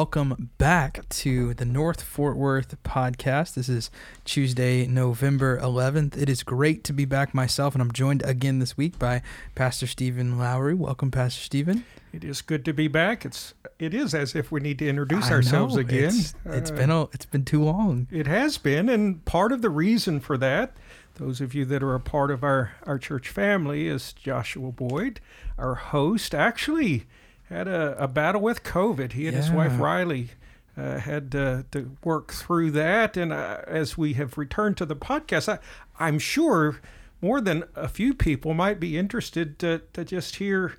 afternoon, everyone, and welcome back to the North Fort Worth podcast. This is Tuesday, November 11th. It is great to be back myself, and I'm joined again this week by Pastor Stephen Lowry. Welcome, Pastor Stephen. It is good to be back. It's it is as if we need to introduce I ourselves know, again. It's, it's Uh, been a, it's been too long. it has been, and part of the reason for that, those of you that are a part of our our church family, is Joshua Boyd, our host. Actually, had a, a battle with COVID. He and his wife Riley. Uh, had uh, to work through that, and uh, as we have returned to the podcast, I, I'm sure more than a few people might be interested to, to just hear,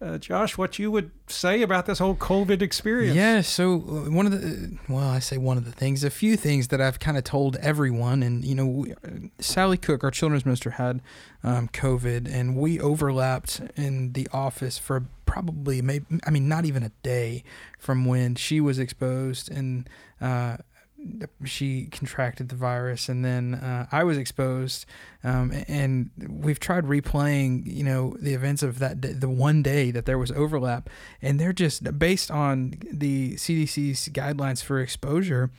uh, Josh, what you would say about this whole COVID experience. Yeah, so uh, one of the well, I say one of the things, a few things that I've kind of told everyone, and you know, we, Sally Cook, our children's minister, had um, COVID, and we overlapped in the office for probably maybe, I mean, not even a day from when she was exposed and. Uh, she contracted the virus and then uh, I was exposed um, and we've tried replaying you know the events of that day, the one day that there was overlap and they're just based on the CDC's guidelines for exposure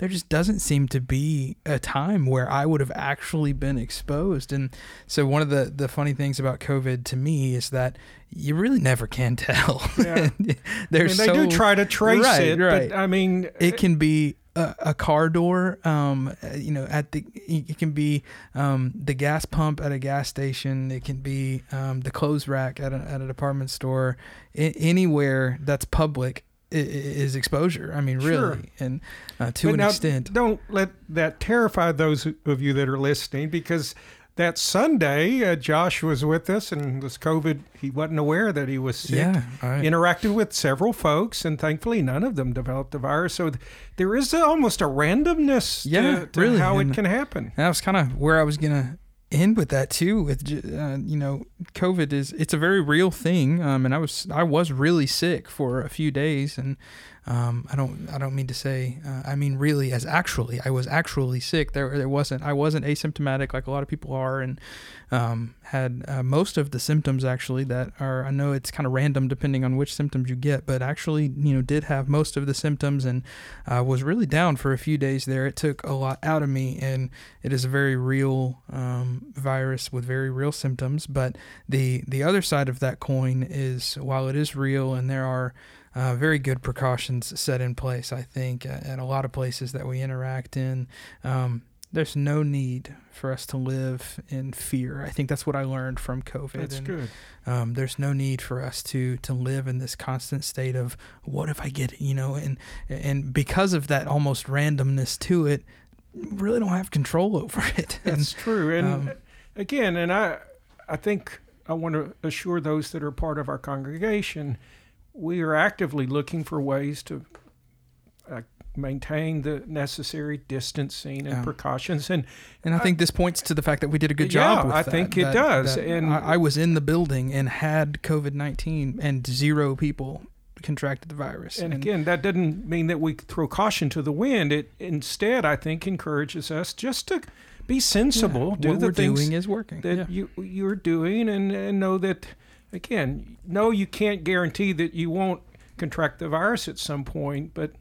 there just doesn't seem to be a time where I would have actually been exposed and so one of the the funny things about covid to me is that you really never can tell Yeah. I mean, they do try to trace Right, it, right. but I mean, it can be a, a car door um uh, you know at the it can be um the gas pump at a gas station it can be um the clothes rack at a, at a department store I, anywhere that's public is exposure i mean really Sure. and uh, to but an now, extent Don't let that terrify those of you that are listening, because that Sunday, uh, Josh was with us, and was COVID. He wasn't aware that he was sick. yeah right. Interacted with several folks, and thankfully, none of them developed the virus. So th- there is a, almost a randomness Yeah, to, to really, how and- it can happen. That was kind of where I was gonna end with that too. With uh, you know, COVID is it's a very real thing, um, and I was I was really sick for a few days, and um, I don't I don't mean to say uh, I mean really as actually I was actually sick. There there wasn't I wasn't asymptomatic like a lot of people are, and um, had uh, most of the symptoms actually that are I know it's kind of random depending on which symptoms you get, but actually you know did have most of the symptoms and uh, was really down for a few days there. It took a lot out of me, and it is a very real um, virus with very real symptoms. But the the other side of that coin is while it is real and there are uh, very good precautions set in place, I think, at, at a lot of places that we interact in. Um, there's no need for us to live in fear. I think that's what I learned from COVID. That's and, good. um, there's no need for us to to live in this constant state of what if I get it, you know, and and because of that almost randomness to it, really don't have control over it. And, That's true. And um, again, and I, I think I want to assure those that are part of our congregation, we are actively looking for ways to uh, maintain the necessary distancing and Yeah. precautions. And and I think this points to the fact that we did a good Yeah, job. With I that, think it that- does, that and- I, I was in the building and had COVID nineteen, and zero people contracted the virus. and again, that doesn't mean that we throw caution to the wind. It instead, I think, encourages us just to be sensible, yeah, do what the we're things doing is working. that yeah. you you're doing and, and know that again no you can't guarantee that you won't contract the virus at some point but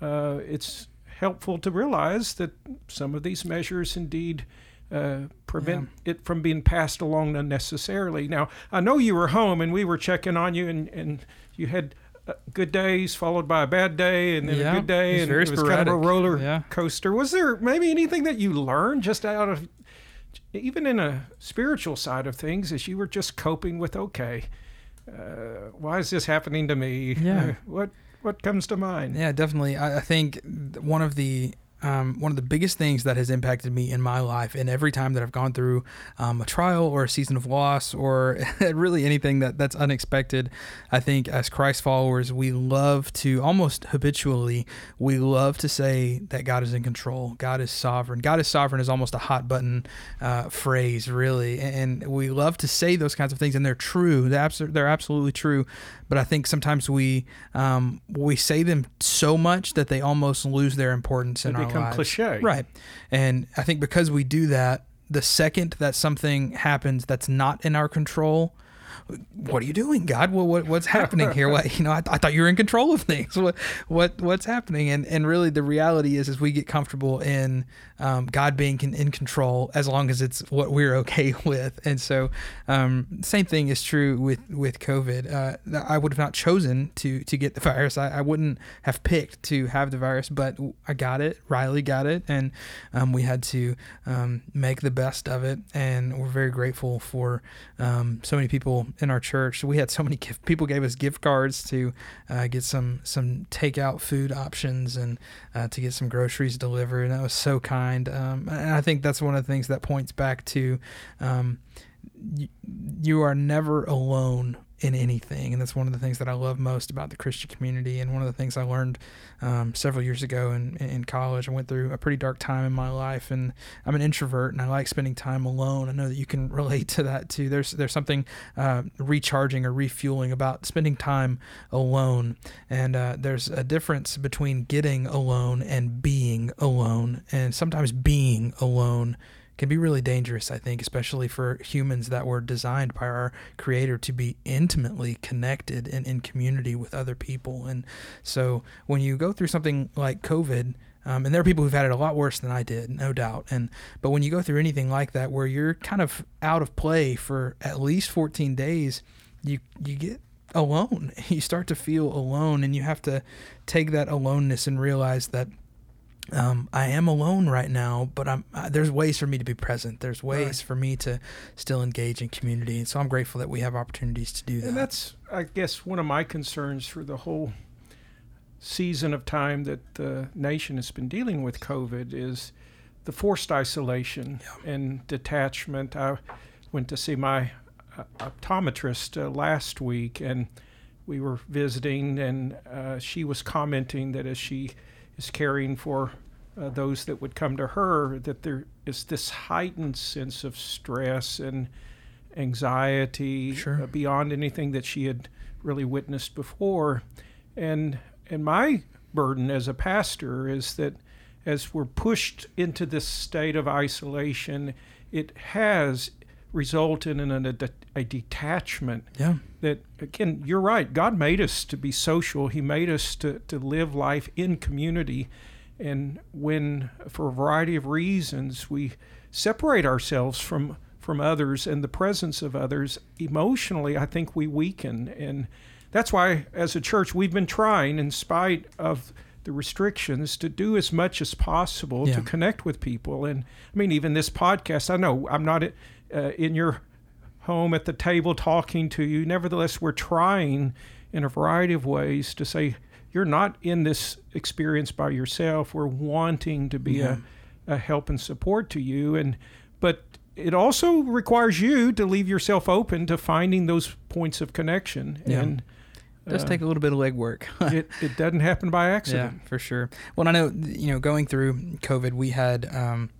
uh, it's helpful to realize that some of these measures indeed uh, prevent it from being passed along unnecessarily. Now i know you were home and we were checking on you and, and you had uh, good days followed by a bad day and then Yeah, a good day and it was kind of a roller Yeah. coaster. Was there maybe anything that you learned just out of even in a spiritual side of things, as you were just coping with, okay, uh, why is this happening to me? Yeah. What what comes to mind? Yeah, definitely. I, I think one of the um, one of the biggest things that has impacted me in my life, and every time that I've gone through um, a trial or a season of loss or really anything that that's unexpected, I think as Christ followers, we love to almost habitually we love to say that God is in control, God is sovereign. God is sovereign is almost a hot button uh, phrase, really, and we love to say those kinds of things, and they're true. They're, abso- they're absolutely true. But I think sometimes we um, we say them so much that they almost lose their importance in our become lives. cliche. Right. And I think because we do that, the second that something happens that's not in our control, what are you doing, God? Well, what, what's happening here? What you know, I, I thought you were in control of things. What what what's happening? And and really, the reality is, is we get comfortable in um, God being in control as long as it's what we're okay with. And so, um, same thing is true with with COVID. Uh, I would have not chosen to to get the virus. I, I, wouldn't have picked to have the virus, but I got it. Riley got it, and um, we had to um, make the best of it. And we're very grateful for um, so many people in our church. We had so many gift, people gave us gift cards to uh, get some some takeout food options and uh, to get some groceries delivered. And that was so kind. Um, and I think that's one of the things that points back to um, you are never alone in anything. And that's one of the things that I love most about the Christian community. And one of the things I learned um, several years ago in, in college. I went through a pretty dark time in my life, and I'm an introvert, and I like spending time alone. I know that you can relate to that too. There's there's something uh, recharging or refueling about spending time alone, and uh, there's a difference between getting alone and being alone, and sometimes being alone can be really dangerous, I think, especially for humans that were designed by our creator to be intimately connected and in community with other people. And so when you go through something like COVID, um, and there are people who've had it a lot worse than I did, no doubt. And but when you go through anything like that, where you're kind of out of play for at least 14 days, you you get alone. You start to feel alone, and you have to take that aloneness and realize that um, I am alone right now, but I'm uh, there's ways for me to be present. There's ways right. for me to still engage in community, and so I'm grateful that we have opportunities to do that. And that's, I guess, one of my concerns for the whole season of time that the nation has been dealing with COVID is the forced isolation yeah. and detachment. I went to see my uh, optometrist uh, last week, and we were visiting, and uh, she was commenting that as she is caring for uh, those that would come to her, that there is this heightened sense of stress and anxiety sure. uh, beyond anything that she had really witnessed before. And and my burden as a pastor is that as we're pushed into this state of isolation, it has resulted in a, a detachment. Yeah. That, again, you're right. God made us to be social, He made us to, to live life in community. And when, for a variety of reasons, we separate ourselves from, from others and the presence of others, emotionally, I think we weaken. And that's why, as a church, we've been trying, in spite of the restrictions to do as much as possible yeah. to connect with people. And I mean, even this podcast, I know I'm not uh, in your home at the table talking to you. Nevertheless, we're trying in a variety of ways to say, you're not in this experience by yourself. We're wanting to be yeah. a, a help and support to you. And, but it also requires you to leave yourself open to finding those points of connection. Yeah. And, it does uh, take a little bit of legwork. it, it doesn't happen by accident. Yeah, for sure. Well, I know, you know, going through COVID, we had um,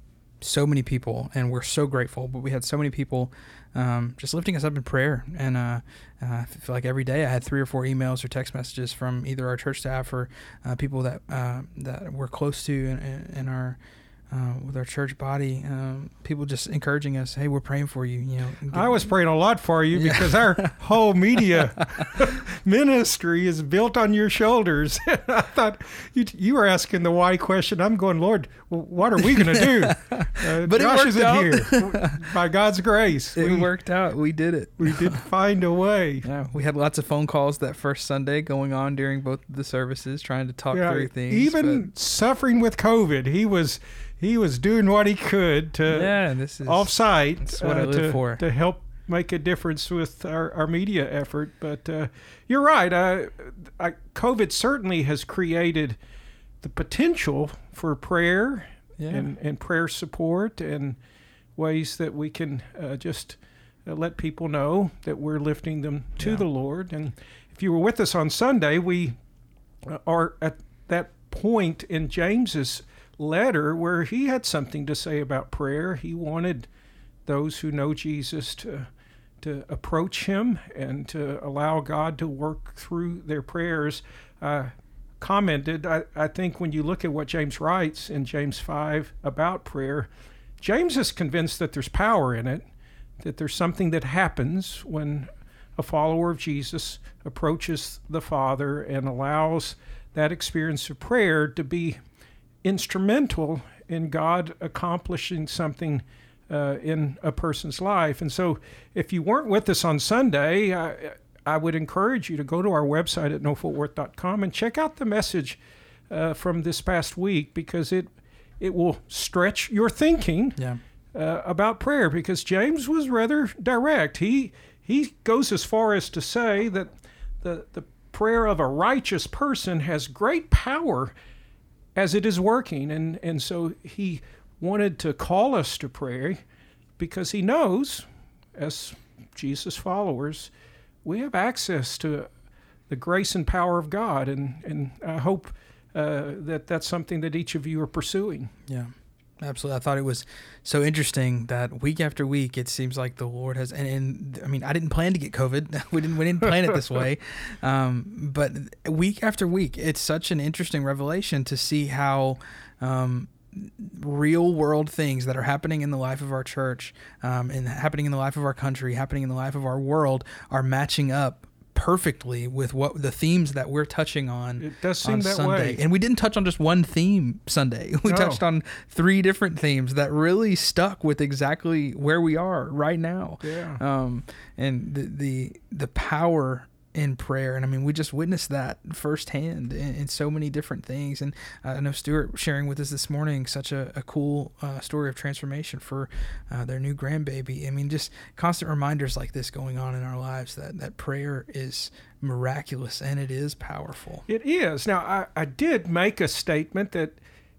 so many people, and we're so grateful. But we had so many people um, just lifting us up in prayer, and uh, uh, I feel like every day I had three or four emails or text messages from either our church staff or uh, people that uh, that we're close to in, in our uh, with our church body, um, people just encouraging us, "Hey, we're praying for you." You know, I was praying a lot for you yeah. because our whole media ministry is built on your shoulders. I thought you you were asking the why question. I'm going, Lord, what are we going to do? Uh, but Josh out. here. By God's grace, it we, worked out. We did it. We did find a way. Yeah, we had lots of phone calls that first Sunday going on during both the services, trying to talk yeah, through things. Even but... suffering with COVID, he was he was doing what he could to yeah, this is offsite. That's what uh, I live to, for to help make a difference with our, our media effort. But uh, you're right. Uh, I, COVID certainly has created the potential for prayer yeah. and, and prayer support and ways that we can uh, just uh, let people know that we're lifting them to yeah. the Lord. And if you were with us on Sunday, we uh, are at that point in James's letter where he had something to say about prayer. He wanted those who know Jesus to to approach him and to allow God to work through their prayers. Uh, commented, I, I think when you look at what James writes in James 5 about prayer, James is convinced that there's power in it, that there's something that happens when a follower of Jesus approaches the Father and allows that experience of prayer to be instrumental in God accomplishing something uh, in a person's life. And so, if you weren't with us on Sunday, I, I would encourage you to go to our website at northfortworth.com and check out the message uh, from this past week because it it will stretch your thinking Yeah. uh, about prayer because James was rather direct. He he goes as far as to say that the the prayer of a righteous person has great power as it is working, and and so he wanted to call us to pray because he knows, as Jesus followers, we have access to the grace and power of God, and and I hope. Uh, that that's something that each of you are pursuing. Yeah, absolutely. I thought it was so interesting that week after week, it seems like the Lord has. And, and I mean, I didn't plan to get COVID. We didn't. We didn't plan it this way. Um, but week after week, it's such an interesting revelation to see how. Um, real world things that are happening in the life of our church um, and happening in the life of our country happening in the life of our world are matching up perfectly with what the themes that we're touching on It does seem on that Sunday. way. And we didn't touch on just one theme Sunday. We No. touched on three different themes that really stuck with exactly where we are right now. Yeah. Um, and the, the the power in prayer, and I mean, we just witnessed that firsthand in, in so many different things. And I know Stuart sharing with us this morning such a, a cool uh, story of transformation for uh, their new grandbaby. I mean, just constant reminders like this going on in our lives that that prayer is miraculous and it is powerful. It is. Now, I, I did make a statement that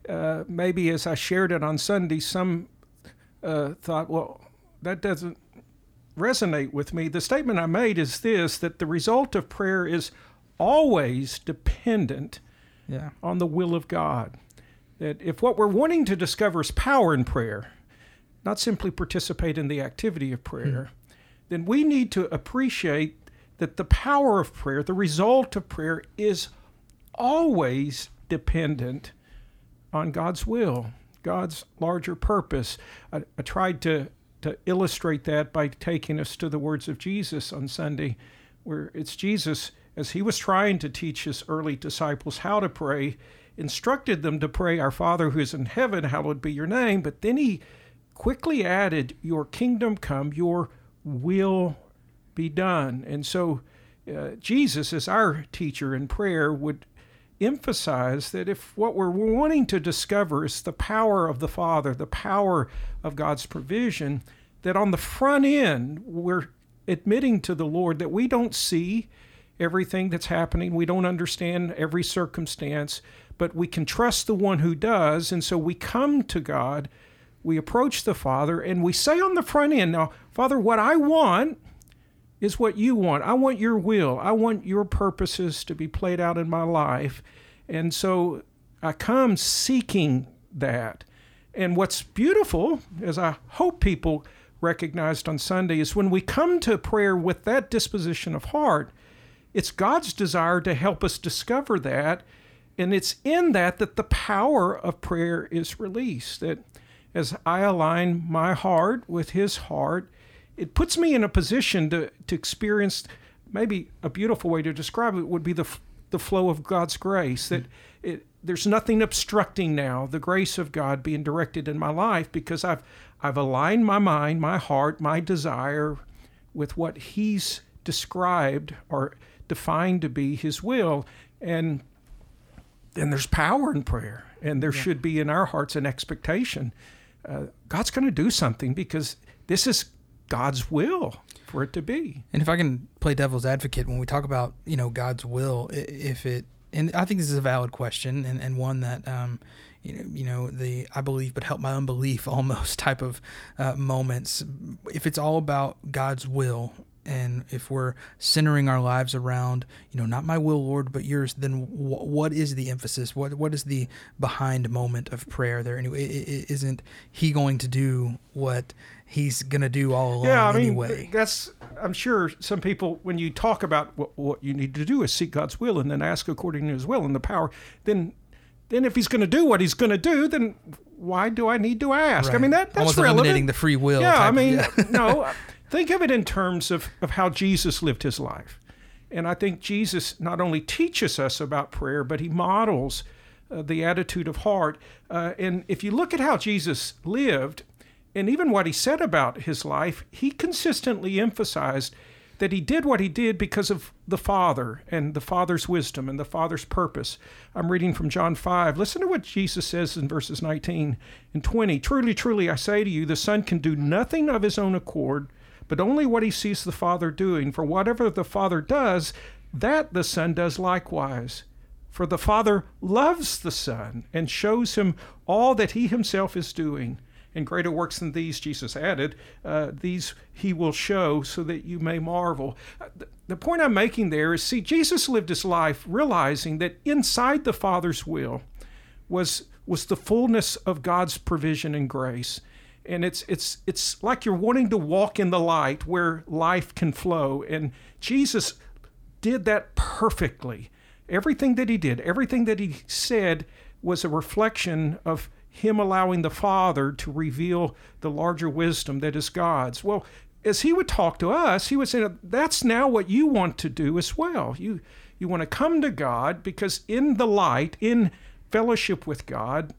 uh, maybe as I shared it on Sunday, some uh, thought, well, that doesn't resonate with me. The statement I made is this that the result of prayer is always dependent Yeah. on the will of God. That if what we're wanting to discover is power in prayer, not simply participate in the activity of prayer, hmm. then we need to appreciate that the power of prayer, the result of prayer, is always dependent on God's will, God's larger purpose. I, I tried to, to illustrate that by taking us to the words of Jesus on Sunday, where it's Jesus, as he was trying to teach his early disciples how to pray, instructed them to pray, Our Father who is in heaven, hallowed be your name. But then he quickly added, Your kingdom come, your will be done. And so uh, Jesus, as our teacher in prayer, would emphasize that if what we're wanting to discover is the power of the Father, the power of God's provision, that on the front end, we're admitting to the Lord that we don't see everything that's happening, we don't understand every circumstance, but we can trust the one who does. And so we come to God, we approach the Father, and we say on the front end, Now, Father, what I want is what you want. I want your will. I want your purposes to be played out in my life. And so I come seeking that. And what's beautiful, as I hope people recognized on Sunday, is when we come to prayer with that disposition of heart, it's God's desire to help us discover that. And it's in that that the power of prayer is released. That as I align my heart with His heart, it puts me in a position to, to experience maybe a beautiful way to describe it would be the, the flow of God's grace. That it, there's nothing obstructing now the grace of God being directed in my life because I've, I've aligned my mind, my heart, my desire with what He's described or defined to be His will. And then there's power in prayer. And there should be in our hearts an expectation. Uh, God's going to do something because this is God's will for it to be. And if I can play devil's advocate when we talk about you know God's will, if it and I think this is a valid question and, and one that um, you know you know the I believe but help my unbelief almost type of uh, moments. If it's all about God's will and if we're centering our lives around you know not my will Lord but yours, then wh- what is the emphasis? What what is the behind moment of prayer there? Anyway, i- i- isn't He going to do what He's gonna do all along yeah, I mean, anyway? that's, I'm sure some people, when you talk about what, what you need to do is seek God's will and then ask according to his will and the power, then then if he's going to do what he's going to do, then why do I need to ask? I mean, that that's almost relevant. eliminating the free will. yeah, I of- mean, yeah. no, think of it in terms of, of how Jesus lived his life. And I think Jesus not only teaches us about prayer, but he models uh, the attitude of heart. Uh, and if you look at how Jesus lived, and even what he said about his life, he consistently emphasized that he did what he did because of the Father and the Father's wisdom and the Father's purpose. I'm reading from John 5. Listen to what Jesus says in verses 19 and 20. Truly, truly, I say to you, the Son can do nothing of his own accord, but only what he sees the Father doing. For whatever the Father does, that the Son does likewise. For the Father loves the Son and shows him all that he himself is doing and greater works than these, Jesus added, uh, these he will show so that you may marvel. Uh, the point I'm making there is see, Jesus lived his life realizing that inside the Father's will was, was the fullness of God's provision and grace. And it's, it's, it's like you're wanting to walk in the light where life can flow. And Jesus did that perfectly. Everything that he did, everything that he said was a reflection of him allowing the Father to reveal the larger wisdom that is God's. Well, as he would talk to us, he would say, That's now what you want to do as well. You, you want to come to God because in the light, in fellowship with God,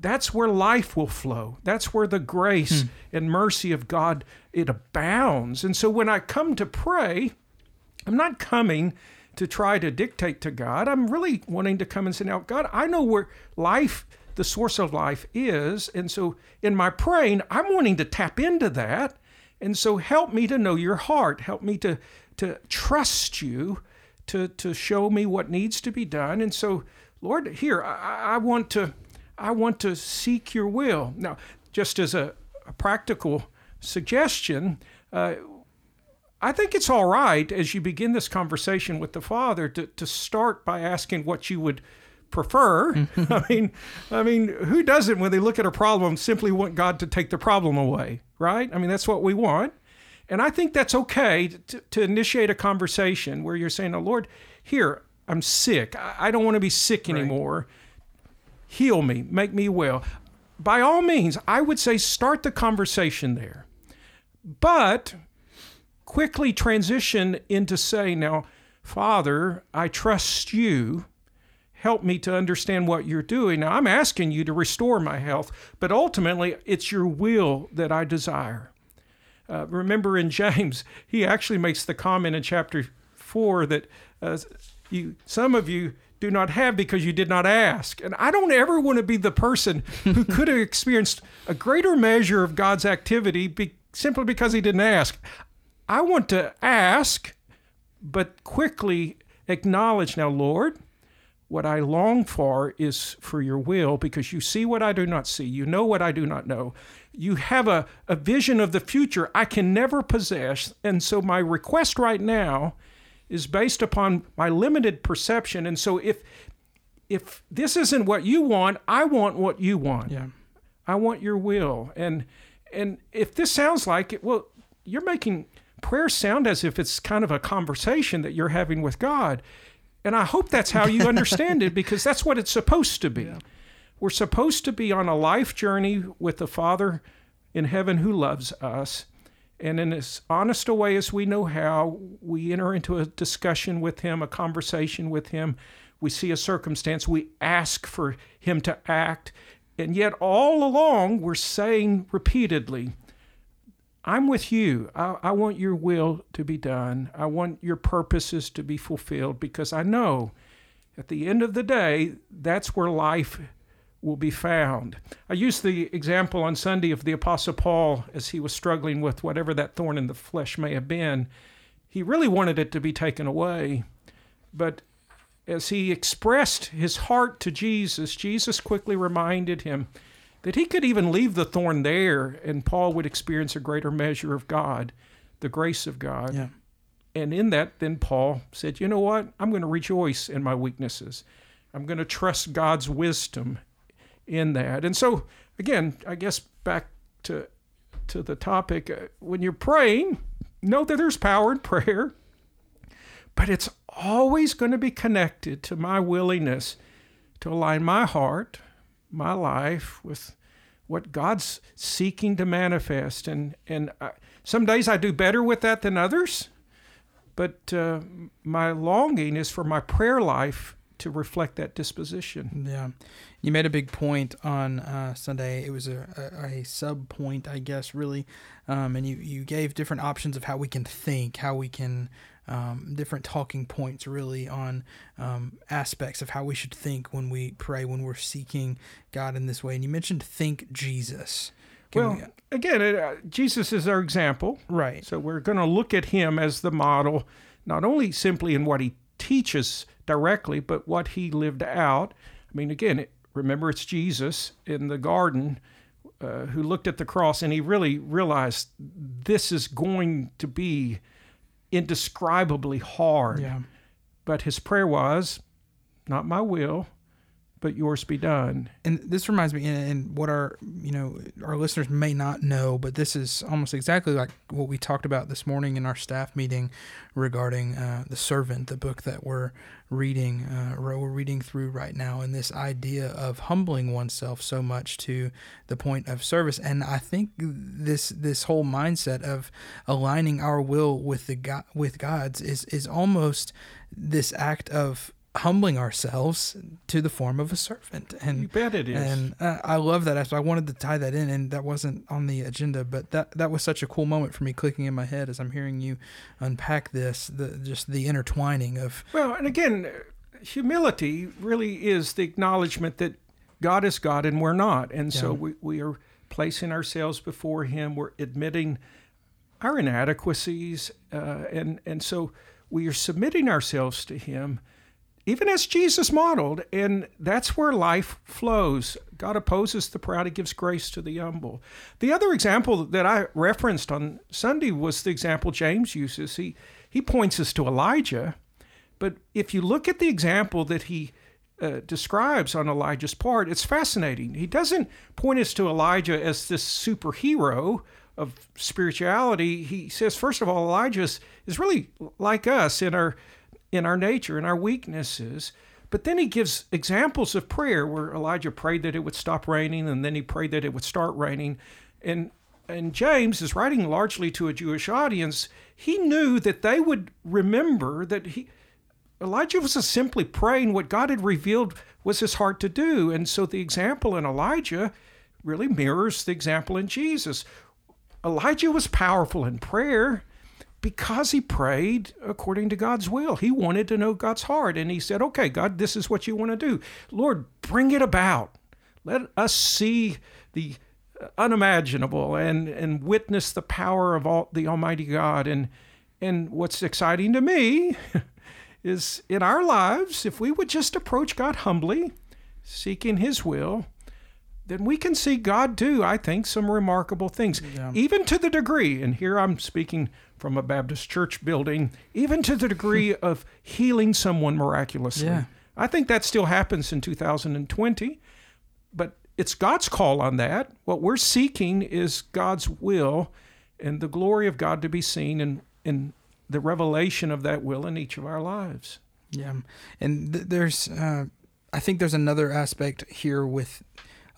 that's where life will flow. That's where the grace hmm. and mercy of God it abounds. And so when I come to pray, I'm not coming to try to dictate to God. I'm really wanting to come and say, now, God, I know where life the source of life is. And so in my praying, I'm wanting to tap into that. And so help me to know your heart. Help me to, to trust you, to, to show me what needs to be done. And so, Lord, here, I, I want to I want to seek your will. Now, just as a, a practical suggestion, uh, I think it's all right as you begin this conversation with the Father to, to start by asking what you would prefer. Mm-hmm. I mean, I mean, who doesn't when they look at a problem simply want God to take the problem away, right? I mean, that's what we want. And I think that's okay to, to initiate a conversation where you're saying, "Oh Lord, here, I'm sick. I, I don't want to be sick anymore. Right. Heal me, make me well." By all means, I would say start the conversation there. But quickly transition into saying, "Now, Father, I trust you." help me to understand what you're doing. Now, I'm asking you to restore my health, but ultimately, it's your will that I desire. Uh, remember in James, he actually makes the comment in chapter 4 that uh, you, some of you do not have because you did not ask. And I don't ever want to be the person who could have experienced a greater measure of God's activity be, simply because he didn't ask. I want to ask, but quickly acknowledge now, Lord, what I long for is for your will because you see what I do not see. You know what I do not know. You have a, a vision of the future I can never possess. And so my request right now is based upon my limited perception. And so if if this isn't what you want, I want what you want. Yeah. I want your will. And and if this sounds like it, well, you're making prayer sound as if it's kind of a conversation that you're having with God. And I hope that's how you understand it because that's what it's supposed to be. Yeah. We're supposed to be on a life journey with the Father in heaven who loves us. And in as honest a way as we know how, we enter into a discussion with Him, a conversation with Him. We see a circumstance, we ask for Him to act. And yet, all along, we're saying repeatedly, I'm with you. I, I, want your will to be done. I want your purposes to be fulfilled because I know at the end of the day, that's where life will be found. I used the example on Sunday of the Apostle Paul as he was struggling with whatever that thorn in the flesh may have been. He really wanted it to be taken away. But as he expressed his heart to Jesus, Jesus quickly reminded him that he could even leave the thorn there and Paul would experience a greater measure of God, the grace of God. Yeah. And in that, then Paul said, You know what? I'm going to rejoice in my weaknesses. I'm going to trust God's wisdom in that. And so, again, I guess back to, to the topic uh, when you're praying, know that there's power in prayer, but it's always going to be connected to my willingness to align my heart, my life with what God's seeking to manifest. And, and I, some days I do better with that than others, but uh, my longing is for my prayer life to reflect that disposition. Yeah. You made a big point on uh, Sunday. It was a, a, a, sub point, I guess, really. Um, and you, you gave different options of how we can think, how we can, um, different talking points, really, on um, aspects of how we should think when we pray, when we're seeking God in this way. And you mentioned think Jesus. Can well, we, again, uh, Jesus is our example. Right. So we're going to look at him as the model, not only simply in what he teaches directly, but what he lived out. I mean, again, remember it's Jesus in the garden uh, who looked at the cross and he really realized this is going to be indescribably hard. Yeah. But his prayer was, Not my will, but yours be done. And this reminds me, and what our you know our listeners may not know, but this is almost exactly like what we talked about this morning in our staff meeting regarding uh, the servant, the book that we're reading, uh, we're reading through right now, and this idea of humbling oneself so much to the point of service. And I think this this whole mindset of aligning our will with the God, with God's is is almost this act of humbling ourselves to the form of a servant. And you bet it is. And uh, I love that. So I wanted to tie that in, and that wasn't on the agenda, but that that was such a cool moment for me, clicking in my head as I'm hearing you unpack this. The just the intertwining of well, and again, humility really is the acknowledgement that God is God and we're not, and yeah. so we we are placing ourselves before Him. We're admitting our inadequacies, uh, and and so we are submitting ourselves to Him even as Jesus modeled, and that's where life flows. God opposes the proud, He gives grace to the humble. The other example that I referenced on Sunday was the example James uses. He, he points us to Elijah, but if you look at the example that he uh, describes on Elijah's part, it's fascinating. He doesn't point us to Elijah as this superhero of spirituality. He says, first of all, Elijah is, is really like us in our in our nature in our weaknesses. But then he gives examples of prayer where Elijah prayed that it would stop raining and then he prayed that it would start raining. And and James is writing largely to a Jewish audience. He knew that they would remember that he Elijah was simply praying what God had revealed was his heart to do. And so the example in Elijah really mirrors the example in Jesus. Elijah was powerful in prayer because he prayed according to God's will. He wanted to know God's heart. And he said, Okay, God, this is what you want to do. Lord, bring it about. Let us see the unimaginable and, and witness the power of all, the Almighty God. And, and what's exciting to me is in our lives, if we would just approach God humbly, seeking His will, then we can see God do, I think, some remarkable things. Yeah. Even to the degree, and here I'm speaking from a Baptist church building, even to the degree of healing someone miraculously. Yeah. I think that still happens in 2020, but it's God's call on that. What we're seeking is God's will and the glory of God to be seen in, in the revelation of that will in each of our lives. Yeah. And th- there's, uh, I think there's another aspect here with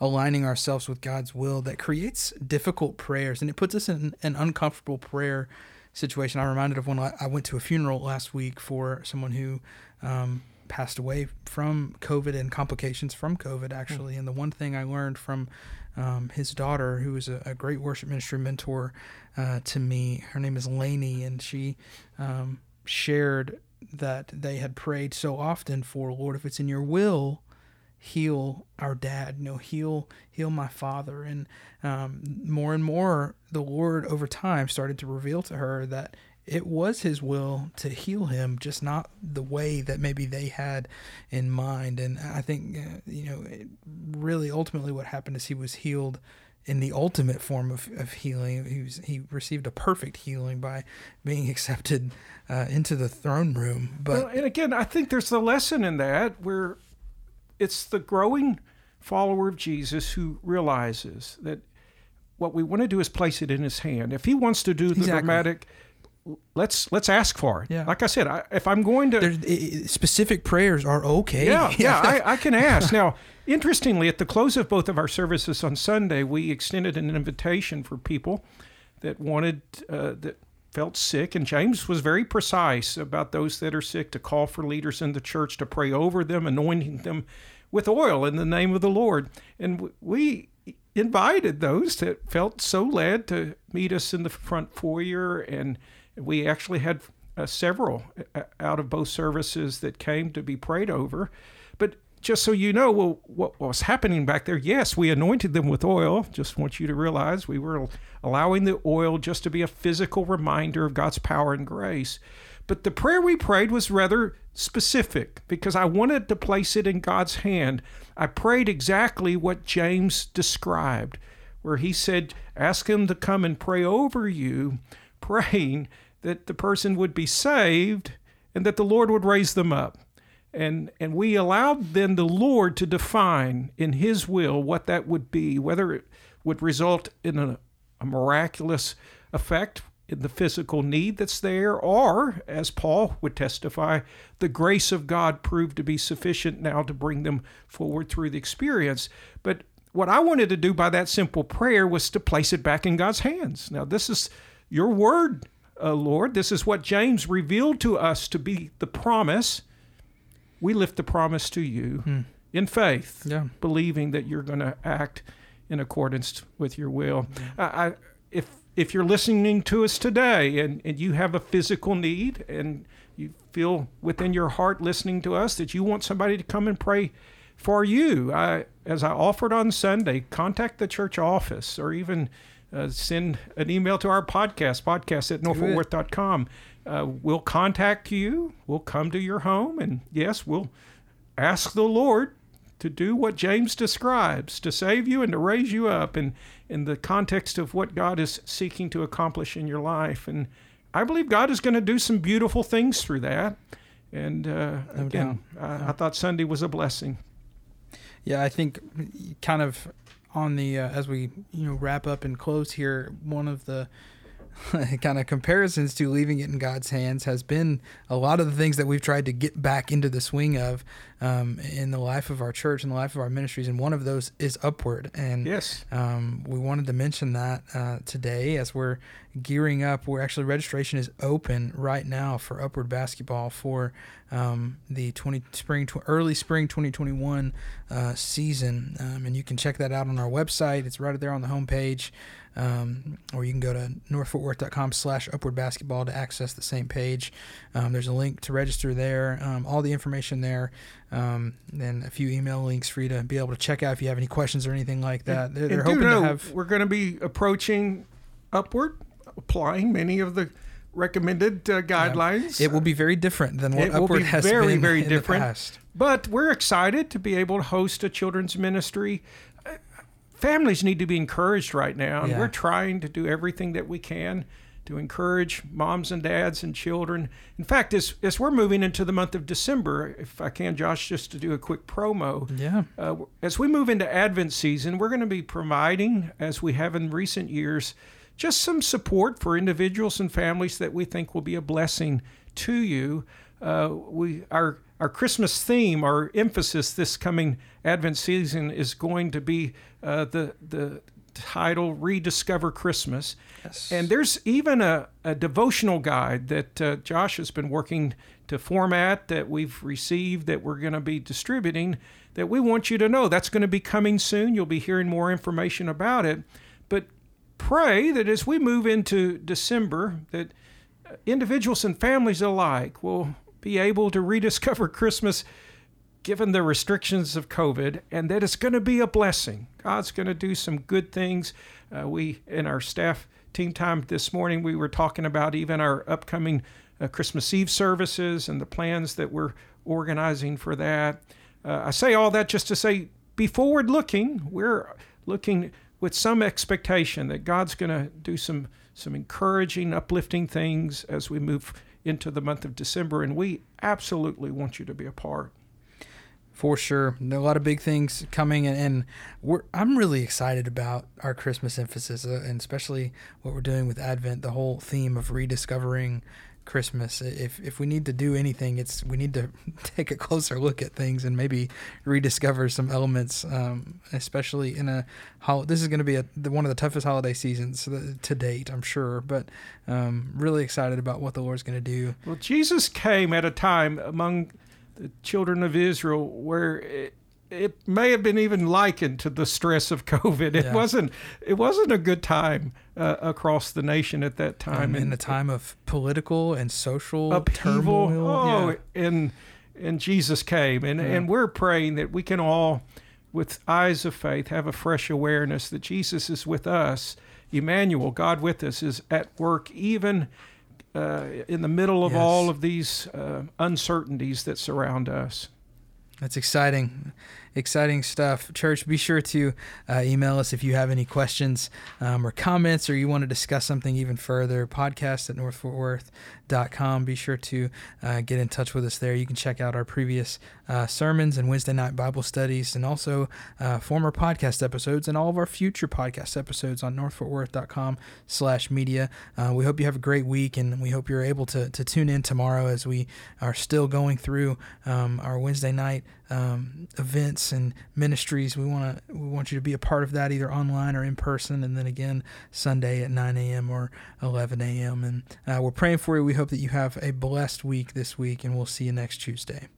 aligning ourselves with God's will that creates difficult prayers and it puts us in an uncomfortable prayer situation. I'm reminded of when I went to a funeral last week for someone who um, passed away from COVID and complications from COVID, actually. And the one thing I learned from um, his daughter, who was a, a great worship ministry mentor uh, to me, her name is Lainey, and she um, shared that they had prayed so often for Lord, if it's in your will, heal our dad you know heal heal my father. And um, more and more the lord over time started to reveal to her that it was his will to heal him just not the way that maybe they had in mind. And i think uh, you know really ultimately what happened is he was healed in the ultimate form of, of healing. He was he received a perfect healing by being accepted uh, into the throne room. But well, and again i think there's the lesson in that where it's the growing follower of Jesus who realizes that what we want to do is place it in his hand. If he wants to do the exactly. dramatic let's let's ask for it. Yeah. Like I said, I, if I'm going to There's, specific prayers are okay. Yeah, yeah, I, I can ask. now, interestingly, at the close of both of our services on Sunday, we extended an invitation for people that wanted uh, that felt sick, and James was very precise about those that are sick to call for leaders in the church to pray over them, anointing them with oil in the name of the Lord. And we invited those that felt so led to meet us in the front foyer, and we actually had uh, several uh, out of both services that came to be prayed over. Just so you know, well, what was happening back there? Yes, we anointed them with oil. Just want you to realize we were allowing the oil just to be a physical reminder of God's power and grace. But the prayer we prayed was rather specific because I wanted to place it in God's hand. I prayed exactly what James described, where he said, Ask him to come and pray over you, praying that the person would be saved and that the Lord would raise them up. And, and we allowed then the Lord to define in His will what that would be, whether it would result in a, a miraculous effect in the physical need that's there, or, as Paul would testify, the grace of God proved to be sufficient now to bring them forward through the experience. But what I wanted to do by that simple prayer was to place it back in God's hands. Now, this is your word, uh, Lord. This is what James revealed to us to be the promise we lift the promise to you hmm. in faith, yeah. believing that you're going to act in accordance with your will. I, I, if if you're listening to us today and, and you have a physical need and you feel within your heart listening to us that you want somebody to come and pray for you, I, as I offered on Sunday, contact the church office or even uh, send an email to our podcast, podcast at northfortworth.com uh, we'll contact you. We'll come to your home, and yes, we'll ask the Lord to do what James describes to save you and to raise you up in, in the context of what God is seeking to accomplish in your life. And I believe God is going to do some beautiful things through that. And uh, no again, I, I, thought Sunday was a blessing. Yeah, I think kind of on the uh, as we you know wrap up and close here, one of the kind of comparisons to leaving it in God's hands has been a lot of the things that we've tried to get back into the swing of um, in the life of our church and the life of our ministries, and one of those is upward. And yes, um, we wanted to mention that uh, today as we're gearing up. We're actually registration is open right now for upward basketball for um, the 20 spring tw- early spring 2021 uh, season, um, and you can check that out on our website. It's right there on the homepage um, or you can go to northfortworth.com slash upward basketball to access the same page. Um, there's a link to register there, um, all the information there, um, and a few email links for you to be able to check out if you have any questions or anything like that. They're, they're hoping know, to have. We're going to be approaching upward, applying many of the recommended uh, guidelines. Yeah. It will be very different than what it Upward be has very, been very in different. the past. But we're excited to be able to host a children's ministry families need to be encouraged right now, and yeah. we're trying to do everything that we can to encourage moms and dads and children. In fact, as, as we're moving into the month of December, if I can, Josh, just to do a quick promo. Yeah. Uh, as we move into Advent season, we're going to be providing, as we have in recent years, just some support for individuals and families that we think will be a blessing to you. Uh, we our our Christmas theme, our emphasis this coming Advent season is going to be uh, the the title "Rediscover Christmas," yes. and there's even a, a devotional guide that uh, Josh has been working to format that we've received that we're going to be distributing. That we want you to know that's going to be coming soon. You'll be hearing more information about it, but pray that as we move into December that individuals and families alike will be able to rediscover Christmas given the restrictions of COVID, and that it's going to be a blessing. God's going to do some good things. Uh, we, in our staff team time this morning, we were talking about even our upcoming uh, Christmas Eve services and the plans that we're organizing for that. Uh, I say all that just to say, be forward looking. We're looking with some expectation that God's going to do some some encouraging, uplifting things as we move into the month of December, and we absolutely want you to be a part. For sure, a lot of big things coming, and, and we're I'm really excited about our Christmas emphasis, uh, and especially what we're doing with Advent. The whole theme of rediscovering Christmas. If if we need to do anything, it's we need to take a closer look at things and maybe rediscover some elements, um, especially in a hol- This is going to be a, the, one of the toughest holiday seasons to date, I'm sure. But um, really excited about what the Lord's going to do. Well, Jesus came at a time among the children of Israel where. It, it may have been even likened to the stress of COVID. It yeah. wasn't. It wasn't a good time uh, across the nation at that time. Um, in the time of political and social upheaval. Turmoil. Oh, yeah. and and Jesus came, and yeah. and we're praying that we can all, with eyes of faith, have a fresh awareness that Jesus is with us. Emmanuel, God with us, is at work even. Uh, in the middle of yes. all of these uh, uncertainties that surround us. That's exciting exciting stuff. Church, be sure to uh, email us if you have any questions um, or comments or you want to discuss something even further. Podcast at northfortworth.com. Be sure to uh, get in touch with us there. You can check out our previous uh, sermons and Wednesday night Bible studies and also uh, former podcast episodes and all of our future podcast episodes on northfortworth.com slash media. Uh, we hope you have a great week and we hope you're able to, to tune in tomorrow as we are still going through um, our Wednesday night um, events and ministries. We want to we want you to be a part of that either online or in person, and then again Sunday at 9 a.m. or 11 a.m. And uh, we're praying for you. We hope that you have a blessed week this week, and we'll see you next Tuesday.